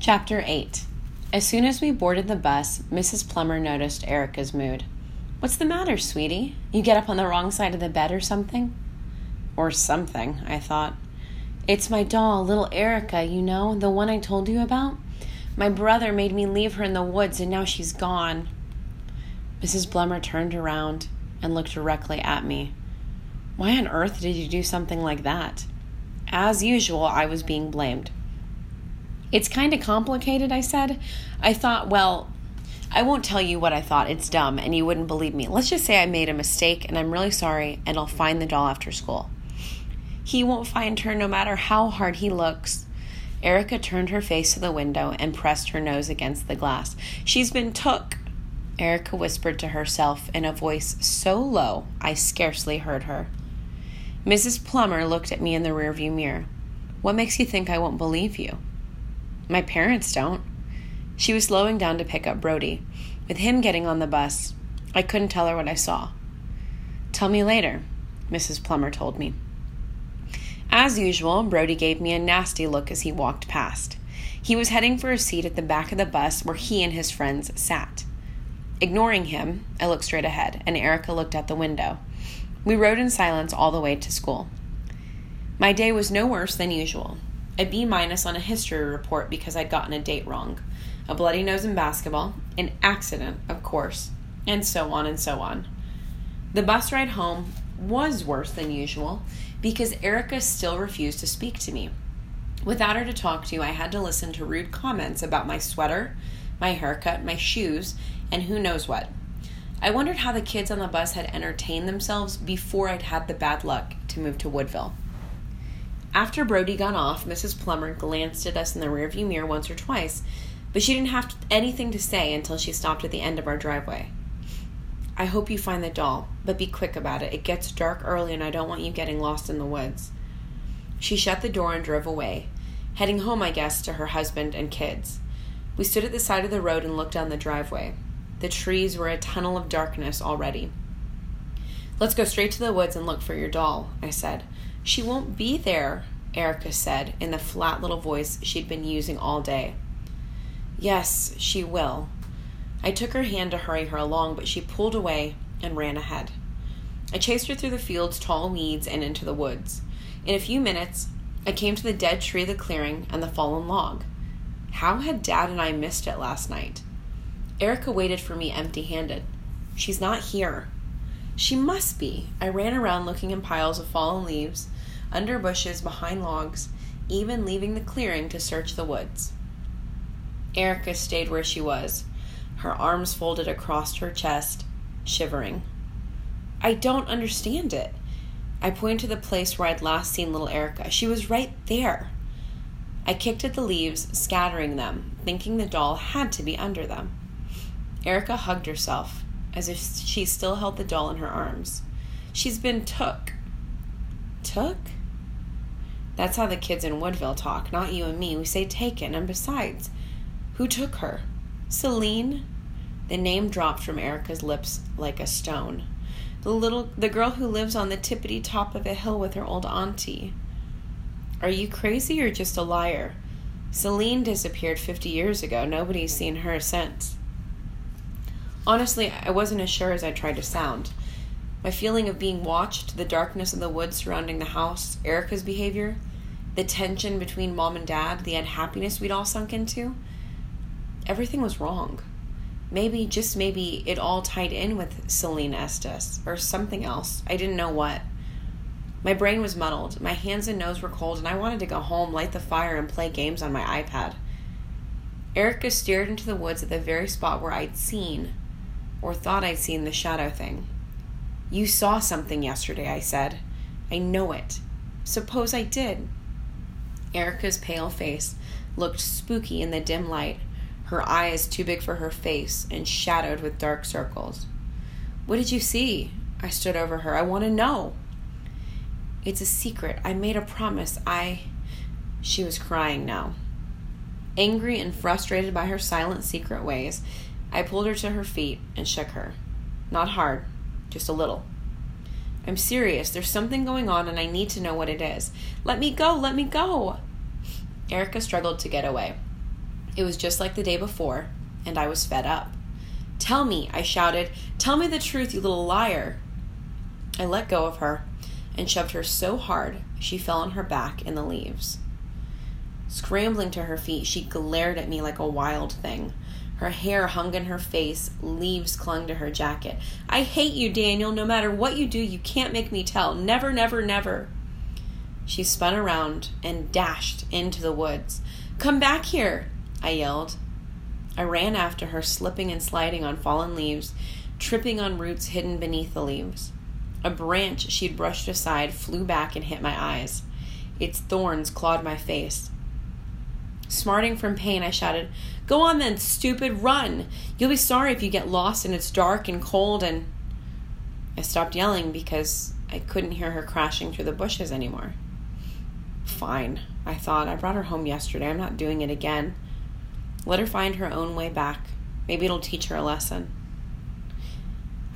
Chapter 8 As soon as we boarded the bus, Mrs. Plummer noticed Erica's mood. What's the matter, sweetie? You get up on the wrong side of the bed or something? Or something, I thought. It's my doll, little Erica, you know, the one I told you about. My brother made me leave her in the woods, and now she's gone. Mrs. Plummer turned around and looked directly at me. Why on earth did you do something like that? As usual, I was being blamed. It's kind of complicated, I said. I thought, well, I won't tell you what I thought. It's dumb and you wouldn't believe me. Let's just say I made a mistake and I'm really sorry and I'll find the doll after school. He won't find her no matter how hard he looks. Erica turned her face to the window and pressed her nose against the glass. She's been took. Erica whispered to herself in a voice so low I scarcely heard her. Mrs. Plummer looked at me in the rearview mirror. What makes you think I won't believe you? My parents don't. She was slowing down to pick up Brody. With him getting on the bus, I couldn't tell her what I saw. Tell me later, Mrs. Plummer told me. As usual, Brody gave me a nasty look as he walked past. He was heading for a seat at the back of the bus where he and his friends sat. Ignoring him, I looked straight ahead, and Erica looked out the window. We rode in silence all the way to school. My day was no worse than usual a B minus on a history report because I'd gotten a date wrong, a bloody nose in basketball, an accident, of course, and so on and so on. The bus ride home was worse than usual because Erica still refused to speak to me. Without her to talk to, I had to listen to rude comments about my sweater, my haircut, my shoes, and who knows what. I wondered how the kids on the bus had entertained themselves before I'd had the bad luck to move to Woodville. After Brody got off, Mrs. Plummer glanced at us in the rearview mirror once or twice, but she didn't have anything to say until she stopped at the end of our driveway. I hope you find the doll, but be quick about it. It gets dark early and I don't want you getting lost in the woods. She shut the door and drove away, heading home, I guess, to her husband and kids. We stood at the side of the road and looked down the driveway. The trees were a tunnel of darkness already. Let's go straight to the woods and look for your doll, I said. She won't be there, Erica said in the flat little voice she'd been using all day. Yes, she will. I took her hand to hurry her along, but she pulled away and ran ahead. I chased her through the fields, tall weeds, and into the woods. In a few minutes, I came to the dead tree of the clearing and the fallen log. How had Dad and I missed it last night? Erica waited for me empty handed. She's not here. She must be. I ran around looking in piles of fallen leaves under bushes, behind logs, even leaving the clearing to search the woods. Erica stayed where she was, her arms folded across her chest, shivering. I don't understand it. I pointed to the place where I'd last seen little Erica. She was right there. I kicked at the leaves, scattering them, thinking the doll had to be under them. Erica hugged herself, as if she still held the doll in her arms. She's been took. Took? That's how the kids in Woodville talk, not you and me. We say taken, and besides, who took her? Celine? The name dropped from Erica's lips like a stone. The little the girl who lives on the tippity top of a hill with her old auntie. Are you crazy or just a liar? Celine disappeared 50 years ago. Nobody's seen her since. Honestly, I wasn't as sure as I tried to sound. My feeling of being watched, the darkness of the woods surrounding the house, Erica's behavior, the tension between mom and dad, the unhappiness we'd all sunk into, everything was wrong. Maybe, just maybe, it all tied in with Celine Estes or something else. I didn't know what. My brain was muddled. My hands and nose were cold, and I wanted to go home, light the fire, and play games on my iPad. Erica stared into the woods at the very spot where I'd seen, or thought I'd seen, the shadow thing. You saw something yesterday, I said. I know it. Suppose I did. Erica's pale face looked spooky in the dim light, her eyes too big for her face and shadowed with dark circles. What did you see? I stood over her. I want to know. It's a secret. I made a promise. I. She was crying now. Angry and frustrated by her silent secret ways, I pulled her to her feet and shook her. Not hard, just a little. I'm serious. There's something going on and I need to know what it is. Let me go. Let me go. Erica struggled to get away. It was just like the day before, and I was fed up. Tell me, I shouted. Tell me the truth, you little liar. I let go of her and shoved her so hard she fell on her back in the leaves. Scrambling to her feet, she glared at me like a wild thing. Her hair hung in her face, leaves clung to her jacket. I hate you, Daniel. No matter what you do, you can't make me tell. Never, never, never. She spun around and dashed into the woods. Come back here, I yelled. I ran after her, slipping and sliding on fallen leaves, tripping on roots hidden beneath the leaves. A branch she'd brushed aside flew back and hit my eyes. Its thorns clawed my face. Smarting from pain, I shouted, Go on then, stupid, run! You'll be sorry if you get lost and it's dark and cold and. I stopped yelling because I couldn't hear her crashing through the bushes anymore. Fine, I thought. I brought her home yesterday. I'm not doing it again. Let her find her own way back. Maybe it'll teach her a lesson.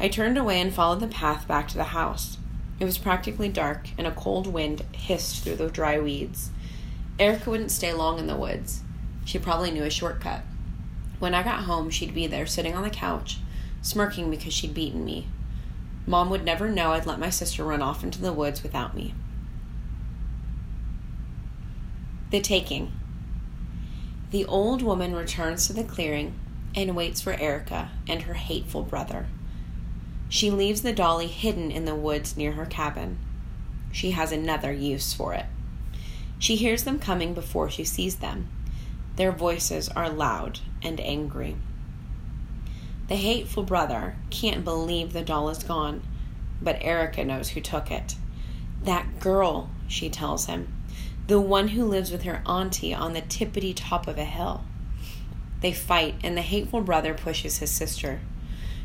I turned away and followed the path back to the house. It was practically dark, and a cold wind hissed through the dry weeds. Erica wouldn't stay long in the woods. She probably knew a shortcut. When I got home, she'd be there sitting on the couch, smirking because she'd beaten me. Mom would never know I'd let my sister run off into the woods without me. The Taking. The old woman returns to the clearing and waits for Erica and her hateful brother. She leaves the dolly hidden in the woods near her cabin. She has another use for it. She hears them coming before she sees them. Their voices are loud and angry. The hateful brother can't believe the doll is gone, but Erica knows who took it. That girl, she tells him the one who lives with her auntie on the tippity top of a hill. They fight, and the hateful brother pushes his sister.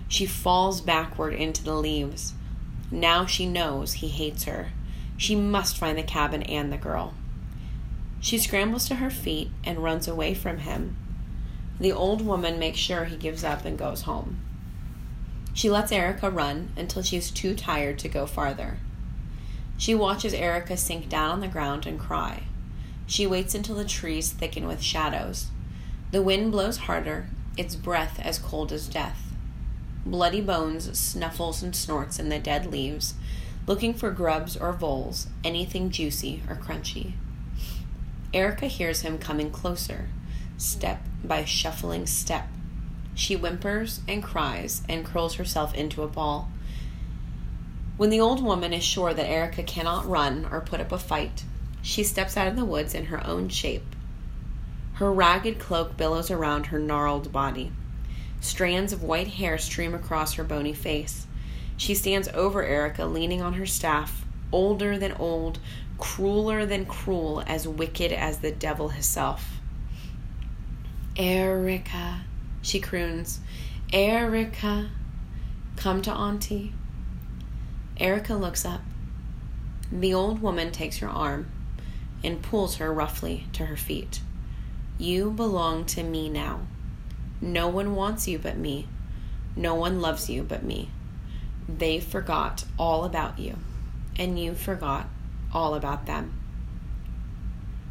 She falls backward into the leaves. Now she knows he hates her. She must find the cabin and the girl. She scrambles to her feet and runs away from him. The old woman makes sure he gives up and goes home. She lets Erica run until she is too tired to go farther. She watches Erica sink down on the ground and cry. She waits until the trees thicken with shadows. The wind blows harder, its breath as cold as death. Bloody Bones snuffles and snorts in the dead leaves, looking for grubs or voles, anything juicy or crunchy. Erica hears him coming closer, step by shuffling step. She whimpers and cries and curls herself into a ball. When the old woman is sure that Erica cannot run or put up a fight, she steps out of the woods in her own shape. Her ragged cloak billows around her gnarled body. Strands of white hair stream across her bony face. She stands over Erica, leaning on her staff, older than old, crueler than cruel, as wicked as the devil himself. Erica, she croons, Erica, come to Auntie. Erica looks up. The old woman takes her arm and pulls her roughly to her feet. You belong to me now. No one wants you but me. No one loves you but me. They forgot all about you, and you forgot all about them.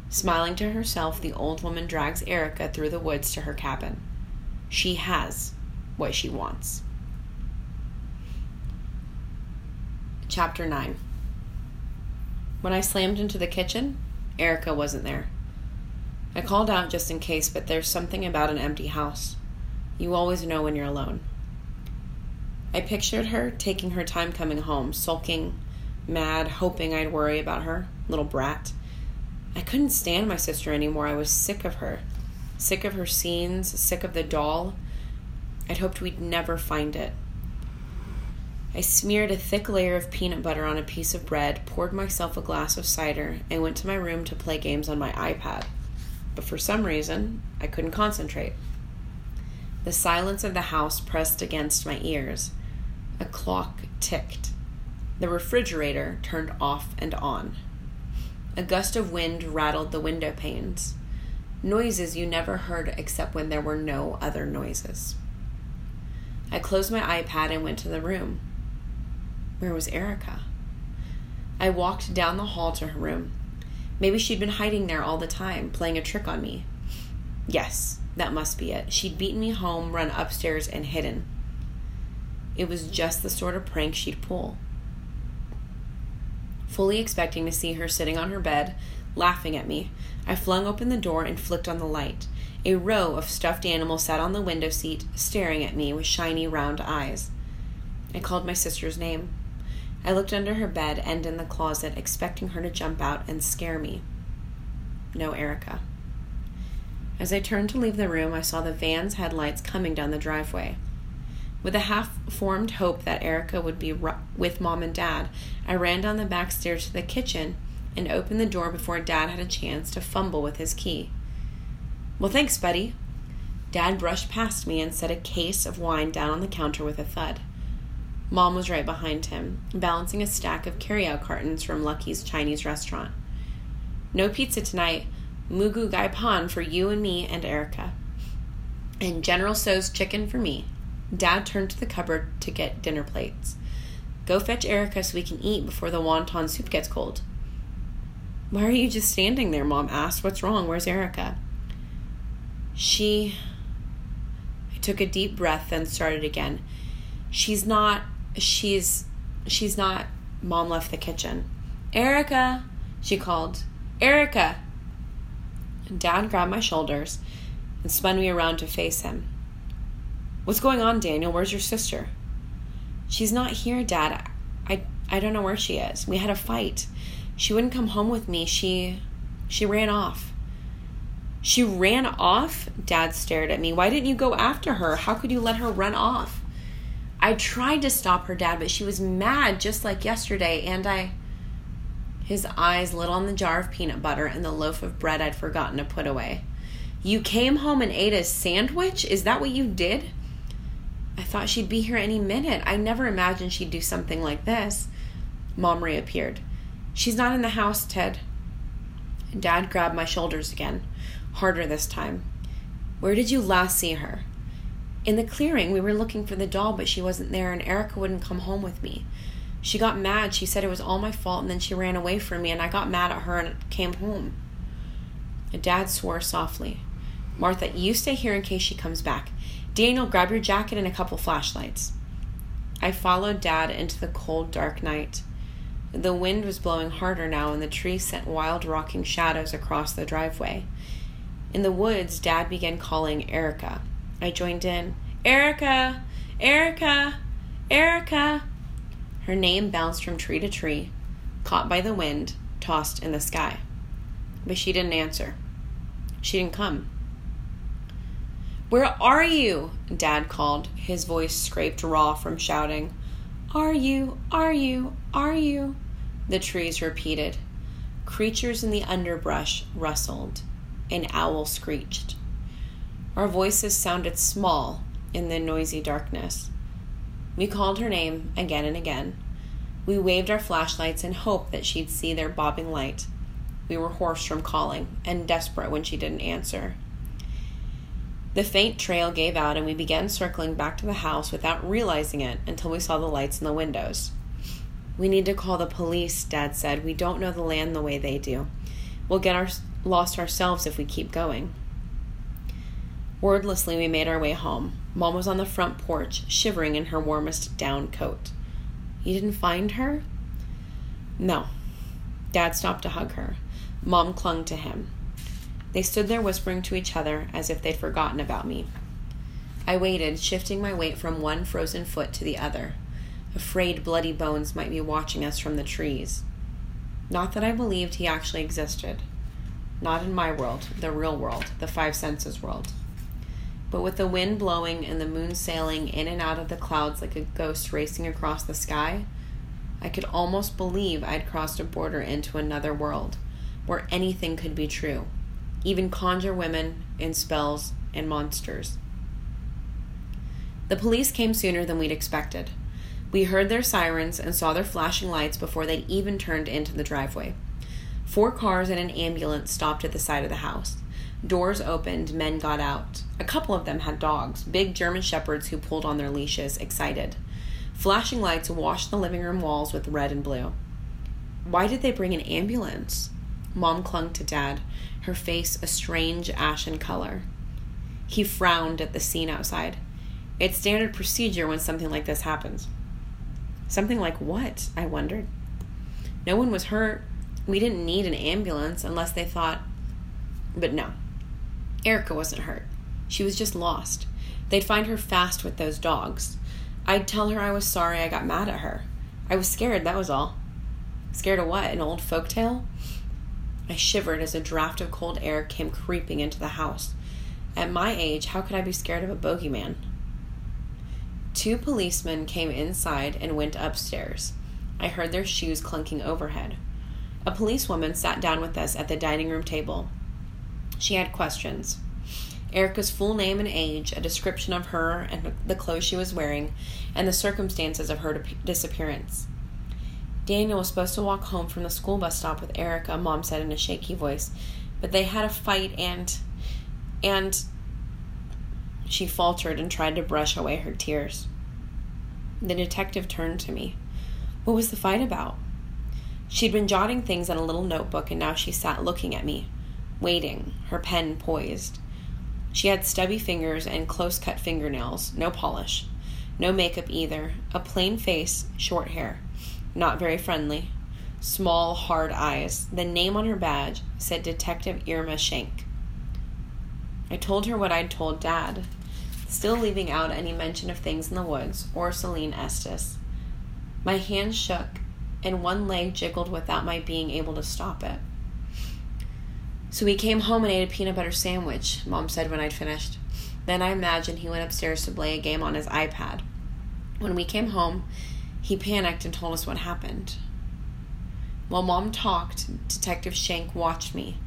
Smiling to herself, the old woman drags Erica through the woods to her cabin. She has what she wants. Chapter 9 When I slammed into the kitchen, Erica wasn't there. I called out just in case, but there's something about an empty house. You always know when you're alone. I pictured her taking her time coming home, sulking, mad, hoping I'd worry about her, little brat. I couldn't stand my sister anymore. I was sick of her. Sick of her scenes, sick of the doll. I'd hoped we'd never find it. I smeared a thick layer of peanut butter on a piece of bread, poured myself a glass of cider, and went to my room to play games on my iPad. But for some reason, I couldn't concentrate. The silence of the house pressed against my ears. A clock ticked. The refrigerator turned off and on. A gust of wind rattled the window panes. Noises you never heard except when there were no other noises. I closed my iPad and went to the room. Where was Erica? I walked down the hall to her room. Maybe she'd been hiding there all the time, playing a trick on me. Yes, that must be it. She'd beaten me home, run upstairs, and hidden. It was just the sort of prank she'd pull. Fully expecting to see her sitting on her bed, laughing at me, I flung open the door and flicked on the light. A row of stuffed animals sat on the window seat, staring at me with shiny, round eyes. I called my sister's name. I looked under her bed and in the closet, expecting her to jump out and scare me. No Erica. As I turned to leave the room, I saw the van's headlights coming down the driveway. With a half formed hope that Erica would be with mom and dad, I ran down the back stairs to the kitchen and opened the door before dad had a chance to fumble with his key. Well, thanks, buddy. Dad brushed past me and set a case of wine down on the counter with a thud. Mom was right behind him, balancing a stack of carryout cartons from Lucky's Chinese restaurant. No pizza tonight, Moo Goo Gai Pan for you and me and Erica. And General Tso's chicken for me. Dad turned to the cupboard to get dinner plates. Go fetch Erica so we can eat before the wonton soup gets cold. Why are you just standing there? Mom asked. What's wrong? Where's Erica? She. I took a deep breath, then started again. She's not. She's. She's not. Mom left the kitchen. Erica, she called. Erica, Dad grabbed my shoulders and spun me around to face him. What's going on, Daniel? Where's your sister? She's not here, Dad. I, I don't know where she is. We had a fight. She wouldn't come home with me. She she ran off. She ran off? Dad stared at me. Why didn't you go after her? How could you let her run off? I tried to stop her, Dad, but she was mad just like yesterday, and I his eyes lit on the jar of peanut butter and the loaf of bread I'd forgotten to put away. You came home and ate a sandwich? Is that what you did? I thought she'd be here any minute. I never imagined she'd do something like this. Mom reappeared. She's not in the house, Ted. Dad grabbed my shoulders again, harder this time. Where did you last see her? In the clearing. We were looking for the doll, but she wasn't there, and Erica wouldn't come home with me. She got mad. She said it was all my fault, and then she ran away from me, and I got mad at her and came home. Dad swore softly. Martha, you stay here in case she comes back. Daniel, grab your jacket and a couple flashlights. I followed Dad into the cold, dark night. The wind was blowing harder now, and the trees sent wild, rocking shadows across the driveway. In the woods, Dad began calling Erica. I joined in. Erica! Erica! Erica! Her name bounced from tree to tree, caught by the wind, tossed in the sky. But she didn't answer. She didn't come. Where are you? Dad called. His voice scraped raw from shouting. Are you? Are you? Are you? The trees repeated. Creatures in the underbrush rustled. An owl screeched. Our voices sounded small in the noisy darkness. We called her name again and again. We waved our flashlights in hope that she'd see their bobbing light. We were hoarse from calling and desperate when she didn't answer. The faint trail gave out, and we began circling back to the house without realizing it until we saw the lights in the windows. We need to call the police, Dad said. We don't know the land the way they do. We'll get our, lost ourselves if we keep going. Wordlessly, we made our way home. Mom was on the front porch, shivering in her warmest down coat. You didn't find her? No. Dad stopped to hug her. Mom clung to him. They stood there whispering to each other as if they'd forgotten about me. I waited, shifting my weight from one frozen foot to the other, afraid bloody bones might be watching us from the trees. Not that I believed he actually existed. Not in my world, the real world, the five senses world. But with the wind blowing and the moon sailing in and out of the clouds like a ghost racing across the sky, I could almost believe I'd crossed a border into another world where anything could be true, even conjure women and spells and monsters. The police came sooner than we'd expected. We heard their sirens and saw their flashing lights before they'd even turned into the driveway. Four cars and an ambulance stopped at the side of the house. Doors opened, men got out. A couple of them had dogs, big German shepherds who pulled on their leashes, excited. Flashing lights washed the living room walls with red and blue. Why did they bring an ambulance? Mom clung to Dad, her face a strange ashen color. He frowned at the scene outside. It's standard procedure when something like this happens. Something like what? I wondered. No one was hurt. We didn't need an ambulance unless they thought. But no. Erica wasn't hurt. She was just lost. They'd find her fast with those dogs. I'd tell her I was sorry I got mad at her. I was scared, that was all. Scared of what? An old folk tale? I shivered as a draft of cold air came creeping into the house. At my age, how could I be scared of a bogeyman? Two policemen came inside and went upstairs. I heard their shoes clunking overhead. A policewoman sat down with us at the dining room table. She had questions. Erica's full name and age, a description of her and the clothes she was wearing, and the circumstances of her disappearance. Daniel was supposed to walk home from the school bus stop with Erica, Mom said in a shaky voice, but they had a fight and. and. She faltered and tried to brush away her tears. The detective turned to me. What was the fight about? She'd been jotting things in a little notebook and now she sat looking at me, waiting, her pen poised. She had stubby fingers and close cut fingernails, no polish, no makeup either, a plain face, short hair not very friendly, small, hard eyes. The name on her badge said Detective Irma Schenk. I told her what I'd told Dad, still leaving out any mention of things in the woods or Celine Estes. My hands shook, and one leg jiggled without my being able to stop it. So we came home and ate a peanut butter sandwich, Mom said when I'd finished. Then I imagined he went upstairs to play a game on his iPad. When we came home, he panicked and told us what happened. While Mom talked, Detective Schenk watched me,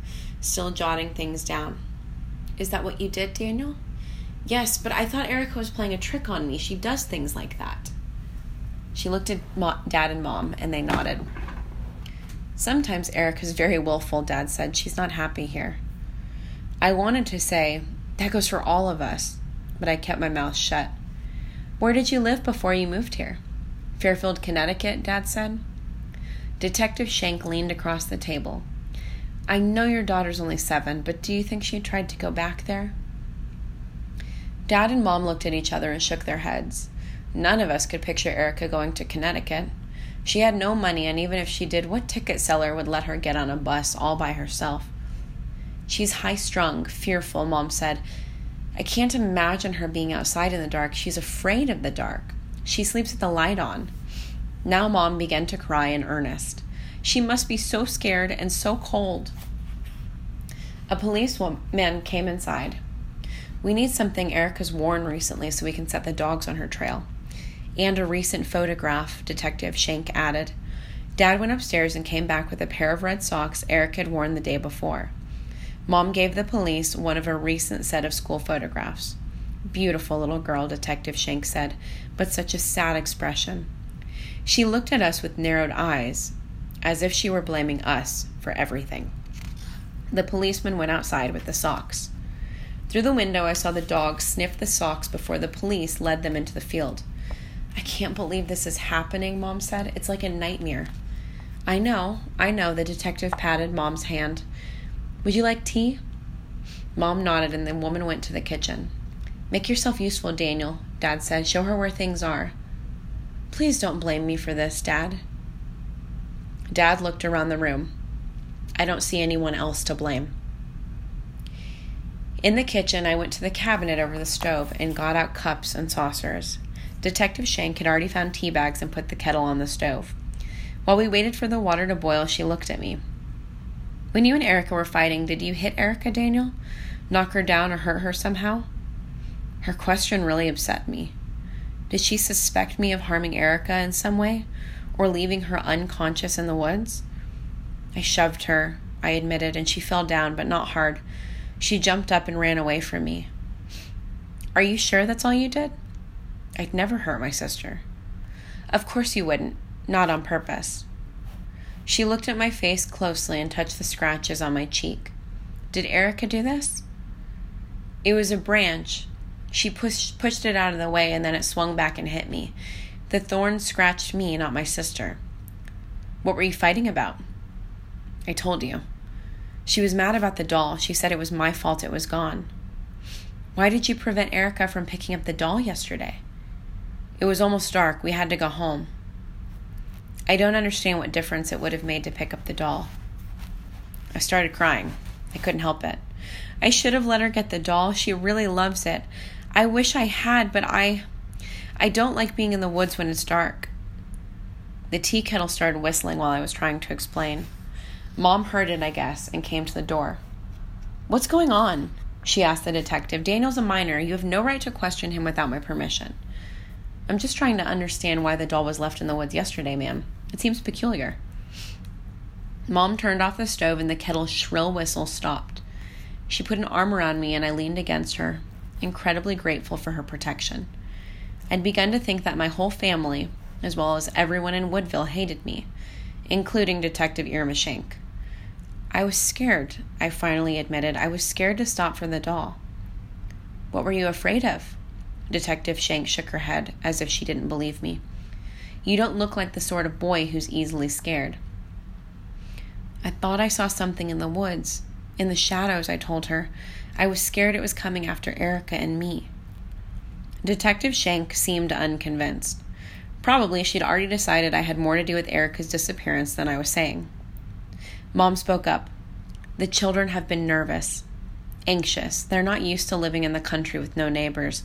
still jotting things down. Is that what you did, Daniel? Yes, but I thought Erica was playing a trick on me. She does things like that. She looked at Dad and Mom, and they nodded. Sometimes Erica's very willful, Dad said. She's not happy here. I wanted to say, that goes for all of us, but I kept my mouth shut. Where did you live before you moved here? Fairfield, Connecticut, Dad said. Detective Schenk leaned across the table. I know your daughter's only seven, but do you think she tried to go back there? Dad and Mom looked at each other and shook their heads. None of us could picture Erica going to Connecticut. She had no money, and even if she did, what ticket seller would let her get on a bus all by herself? She's high strung, fearful, Mom said. I can't imagine her being outside in the dark. She's afraid of the dark. She sleeps with the light on. Now Mom began to cry in earnest. She must be so scared and so cold. A policeman man came inside. We need something Erica's worn recently so we can set the dogs on her trail. And a recent photograph, Detective Schenk added. Dad went upstairs and came back with a pair of red socks Eric had worn the day before. Mom gave the police one of a recent set of school photographs. Beautiful little girl, Detective Schenk said, but such a sad expression. She looked at us with narrowed eyes, as if she were blaming us for everything. The policeman went outside with the socks. Through the window, I saw the dog sniff the socks before the police led them into the field. I can't believe this is happening, Mom said. It's like a nightmare. I know, I know, the detective patted Mom's hand. Would you like tea? Mom nodded, and the woman went to the kitchen. Make yourself useful, Daniel, Dad said. Show her where things are. Please don't blame me for this, Dad. Dad looked around the room. I don't see anyone else to blame. In the kitchen, I went to the cabinet over the stove and got out cups and saucers. Detective Schenk had already found tea bags and put the kettle on the stove. While we waited for the water to boil, she looked at me. When you and Erica were fighting, did you hit Erica, Daniel? Knock her down or hurt her somehow? Her question really upset me. Did she suspect me of harming Erica in some way or leaving her unconscious in the woods? I shoved her, I admitted, and she fell down, but not hard. She jumped up and ran away from me. Are you sure that's all you did? I'd never hurt my sister. Of course you wouldn't, not on purpose. She looked at my face closely and touched the scratches on my cheek. Did Erica do this? It was a branch, she pushed, pushed it out of the way and then it swung back and hit me. The thorn scratched me, not my sister. What were you fighting about? I told you. She was mad about the doll. She said it was my fault it was gone. Why did you prevent Erica from picking up the doll yesterday? It was almost dark. We had to go home. I don't understand what difference it would have made to pick up the doll. I started crying. I couldn't help it. I should have let her get the doll. She really loves it. I wish I had, but I I don't like being in the woods when it's dark. The tea kettle started whistling while I was trying to explain. Mom heard it, I guess, and came to the door. What's going on? She asked the detective. Daniel's a minor. You have no right to question him without my permission. I'm just trying to understand why the doll was left in the woods yesterday, ma'am. It seems peculiar. Mom turned off the stove and the kettle's shrill whistle stopped. She put an arm around me and I leaned against her, incredibly grateful for her protection. I'd begun to think that my whole family, as well as everyone in Woodville, hated me, including Detective Irma Schenk. I was scared, I finally admitted. I was scared to stop for the doll. What were you afraid of? Detective Schenk shook her head as if she didn't believe me. You don't look like the sort of boy who's easily scared. I thought I saw something in the woods. In the shadows, I told her. I was scared it was coming after Erica and me. Detective Schenk seemed unconvinced. Probably she'd already decided I had more to do with Erica's disappearance than I was saying. Mom spoke up. The children have been nervous, anxious. They're not used to living in the country with no neighbors.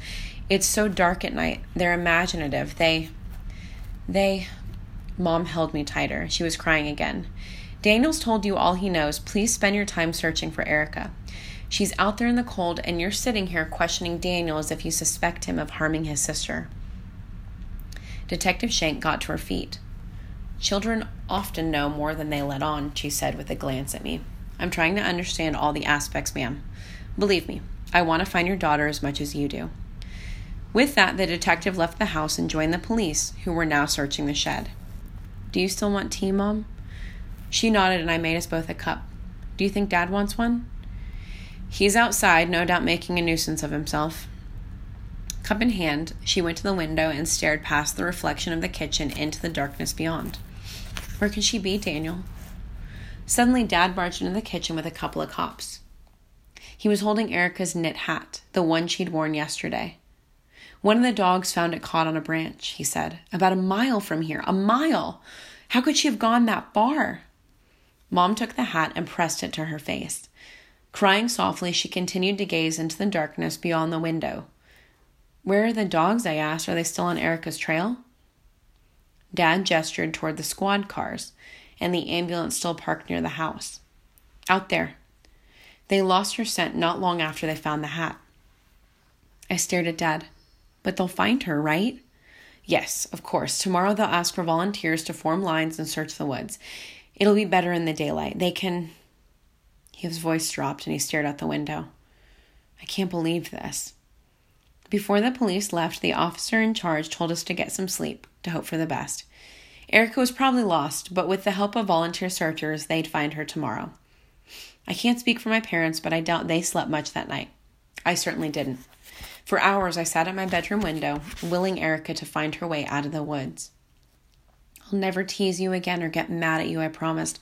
It's so dark at night. They're imaginative. They. They. Mom held me tighter. She was crying again. Daniel's told you all he knows. Please spend your time searching for Erica. She's out there in the cold, and you're sitting here questioning Daniel as if you suspect him of harming his sister. Detective Schenk got to her feet. Children often know more than they let on, she said with a glance at me. I'm trying to understand all the aspects, ma'am. Believe me, I want to find your daughter as much as you do. With that, the detective left the house and joined the police, who were now searching the shed. Do you still want tea, Mom? She nodded and I made us both a cup. Do you think Dad wants one? He's outside, no doubt making a nuisance of himself. Cup in hand, she went to the window and stared past the reflection of the kitchen into the darkness beyond. Where could she be, Daniel? Suddenly, Dad barged into the kitchen with a couple of cops. He was holding Erica's knit hat, the one she'd worn yesterday. One of the dogs found it caught on a branch, he said. About a mile from here. A mile! How could she have gone that far? Mom took the hat and pressed it to her face. Crying softly, she continued to gaze into the darkness beyond the window. Where are the dogs? I asked. Are they still on Erica's trail? Dad gestured toward the squad cars and the ambulance still parked near the house. Out there. They lost her scent not long after they found the hat. I stared at Dad. But they'll find her, right? Yes, of course. Tomorrow they'll ask for volunteers to form lines and search the woods. It'll be better in the daylight. They can. His voice dropped and he stared out the window. I can't believe this. Before the police left, the officer in charge told us to get some sleep, to hope for the best. Erica was probably lost, but with the help of volunteer searchers, they'd find her tomorrow. I can't speak for my parents, but I doubt they slept much that night. I certainly didn't. For hours, I sat at my bedroom window, willing Erica to find her way out of the woods. I'll never tease you again or get mad at you, I promised.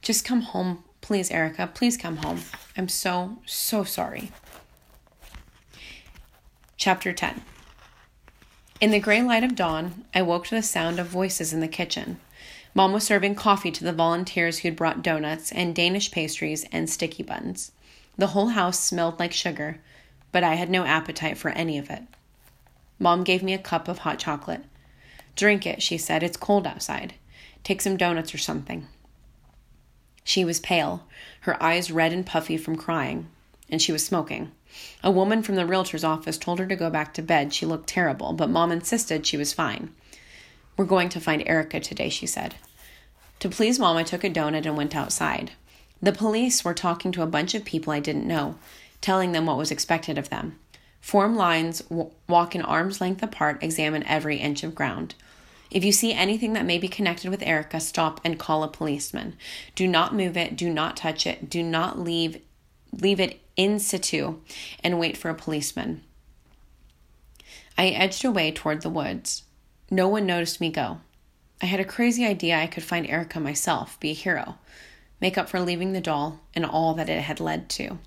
Just come home, please, Erica. Please come home. I'm so, so sorry. Chapter 10 In the gray light of dawn, I woke to the sound of voices in the kitchen. Mom was serving coffee to the volunteers who'd brought donuts and Danish pastries and sticky buns. The whole house smelled like sugar, but I had no appetite for any of it. Mom gave me a cup of hot chocolate. Drink it, she said. It's cold outside. Take some donuts or something. She was pale, her eyes red and puffy from crying, and she was smoking. A woman from the realtor's office told her to go back to bed. She looked terrible, but Mom insisted she was fine. We're going to find Erica today, she said. To please Mom, I took a donut and went outside. The police were talking to a bunch of people I didn't know, telling them what was expected of them. Form lines, w- walk an arm's length apart, examine every inch of ground. If you see anything that may be connected with Erica, stop and call a policeman. Do not move it, do not touch it, do not leave leave it in situ and wait for a policeman. I edged away toward the woods. No one noticed me go. I had a crazy idea I could find Erica myself, be a hero, make up for leaving the doll and all that it had led to.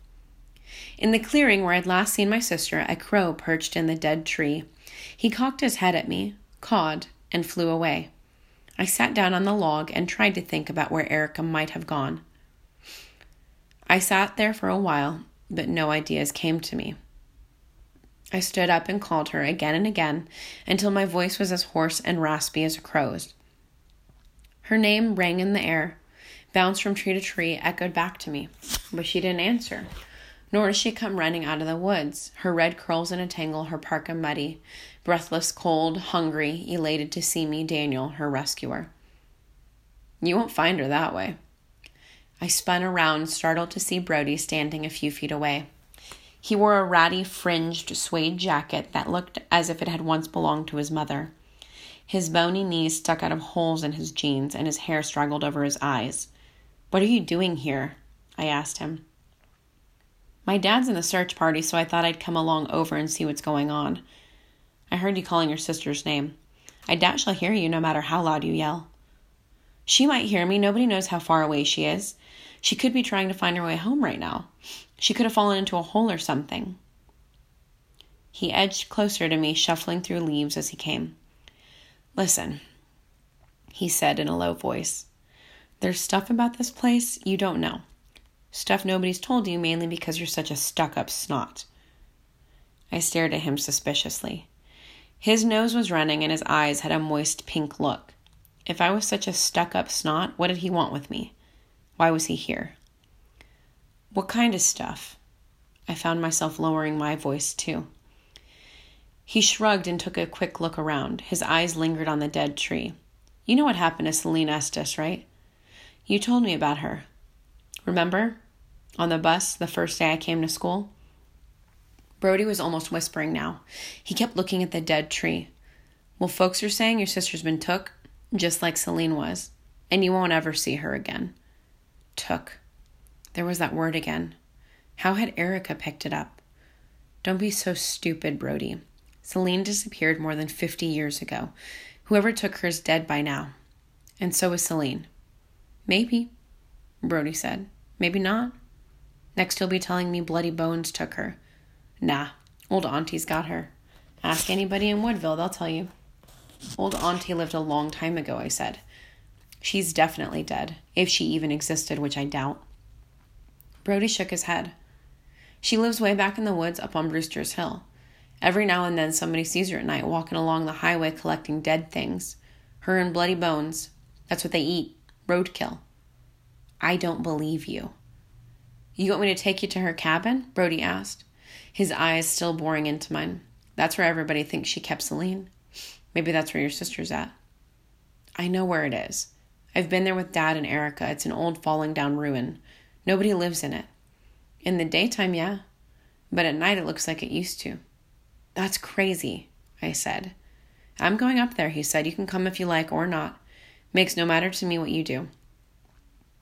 In the clearing where I'd last seen my sister, a crow perched in the dead tree. He cocked his head at me, cawed, and flew away. I sat down on the log and tried to think about where Erica might have gone. I sat there for a while, but no ideas came to me. I stood up and called her again and again until my voice was as hoarse and raspy as a crow's. Her name rang in the air, bounced from tree to tree, echoed back to me, but she didn't answer. Nor does she come running out of the woods, her red curls in a tangle, her parka muddy, breathless, cold, hungry, elated to see me, Daniel, her rescuer. You won't find her that way. I spun around, startled to see Brody standing a few feet away. He wore a ratty, fringed suede jacket that looked as if it had once belonged to his mother. His bony knees stuck out of holes in his jeans, and his hair straggled over his eyes. What are you doing here? I asked him. My dad's in the search party, so I thought I'd come along over and see what's going on. I heard you calling your sister's name. I doubt she'll hear you no matter how loud you yell. She might hear me. Nobody knows how far away she is. She could be trying to find her way home right now. She could have fallen into a hole or something. He edged closer to me, shuffling through leaves as he came. Listen, he said in a low voice. There's stuff about this place you don't know. Stuff nobody's told you mainly because you're such a stuck up snot. I stared at him suspiciously. His nose was running and his eyes had a moist pink look. If I was such a stuck up snot, what did he want with me? Why was he here? What kind of stuff? I found myself lowering my voice too. He shrugged and took a quick look around. His eyes lingered on the dead tree. You know what happened to Celine Estes, right? You told me about her. Remember? On the bus the first day I came to school? Brody was almost whispering now. He kept looking at the dead tree. Well, folks are saying your sister's been took, just like Celine was, and you won't ever see her again. Took. There was that word again. How had Erica picked it up? Don't be so stupid, Brody. Celine disappeared more than 50 years ago. Whoever took her is dead by now. And so is Celine. Maybe, Brody said. Maybe not. Next, he'll be telling me Bloody Bones took her. Nah, old Auntie's got her. Ask anybody in Woodville, they'll tell you. Old Auntie lived a long time ago, I said. She's definitely dead, if she even existed, which I doubt. Brody shook his head. She lives way back in the woods up on Brewster's Hill. Every now and then somebody sees her at night walking along the highway collecting dead things. Her and bloody bones. That's what they eat. Roadkill. I don't believe you. You want me to take you to her cabin? Brody asked, his eyes still boring into mine. That's where everybody thinks she kept Celine. Maybe that's where your sister's at. I know where it is. I've been there with Dad and Erica. It's an old falling down ruin. Nobody lives in it. In the daytime, yeah, but at night it looks like it used to. That's crazy, I said. I'm going up there, he said. You can come if you like or not. Makes no matter to me what you do.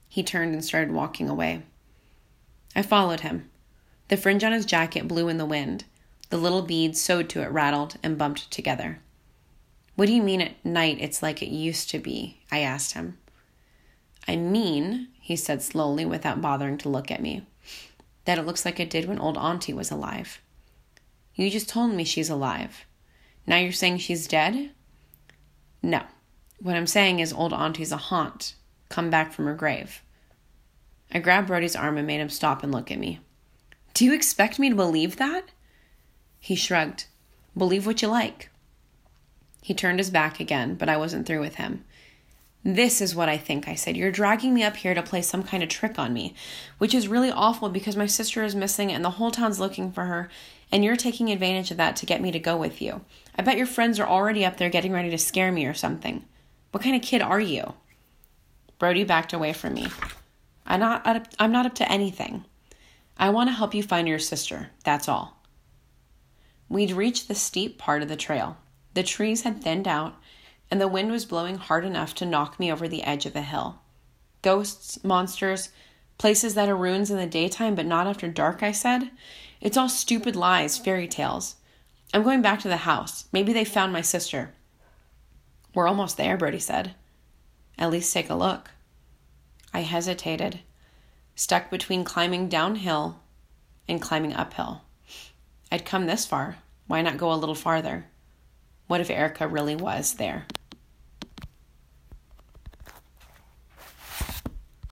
He turned and started walking away. I followed him. The fringe on his jacket blew in the wind. The little beads sewed to it rattled and bumped together. What do you mean at night it's like it used to be? I asked him. I mean, he said slowly without bothering to look at me, that it looks like it did when old Auntie was alive. You just told me she's alive. Now you're saying she's dead? No. What I'm saying is old Auntie's a haunt, come back from her grave. I grabbed Brody's arm and made him stop and look at me. Do you expect me to believe that? He shrugged. Believe what you like. He turned his back again, but I wasn't through with him. This is what I think, I said. You're dragging me up here to play some kind of trick on me, which is really awful because my sister is missing and the whole town's looking for her, and you're taking advantage of that to get me to go with you. I bet your friends are already up there getting ready to scare me or something. What kind of kid are you? Brody backed away from me. I'm not up, I'm not up to anything. I want to help you find your sister. That's all. We'd reached the steep part of the trail. The trees had thinned out and the wind was blowing hard enough to knock me over the edge of the hill. Ghosts, monsters, places that are ruins in the daytime but not after dark, I said. It's all stupid lies, fairy tales. I'm going back to the house. Maybe they found my sister. We're almost there, Brody said. At least take a look. I hesitated, stuck between climbing downhill and climbing uphill. I'd come this far. Why not go a little farther? What if Erica really was there?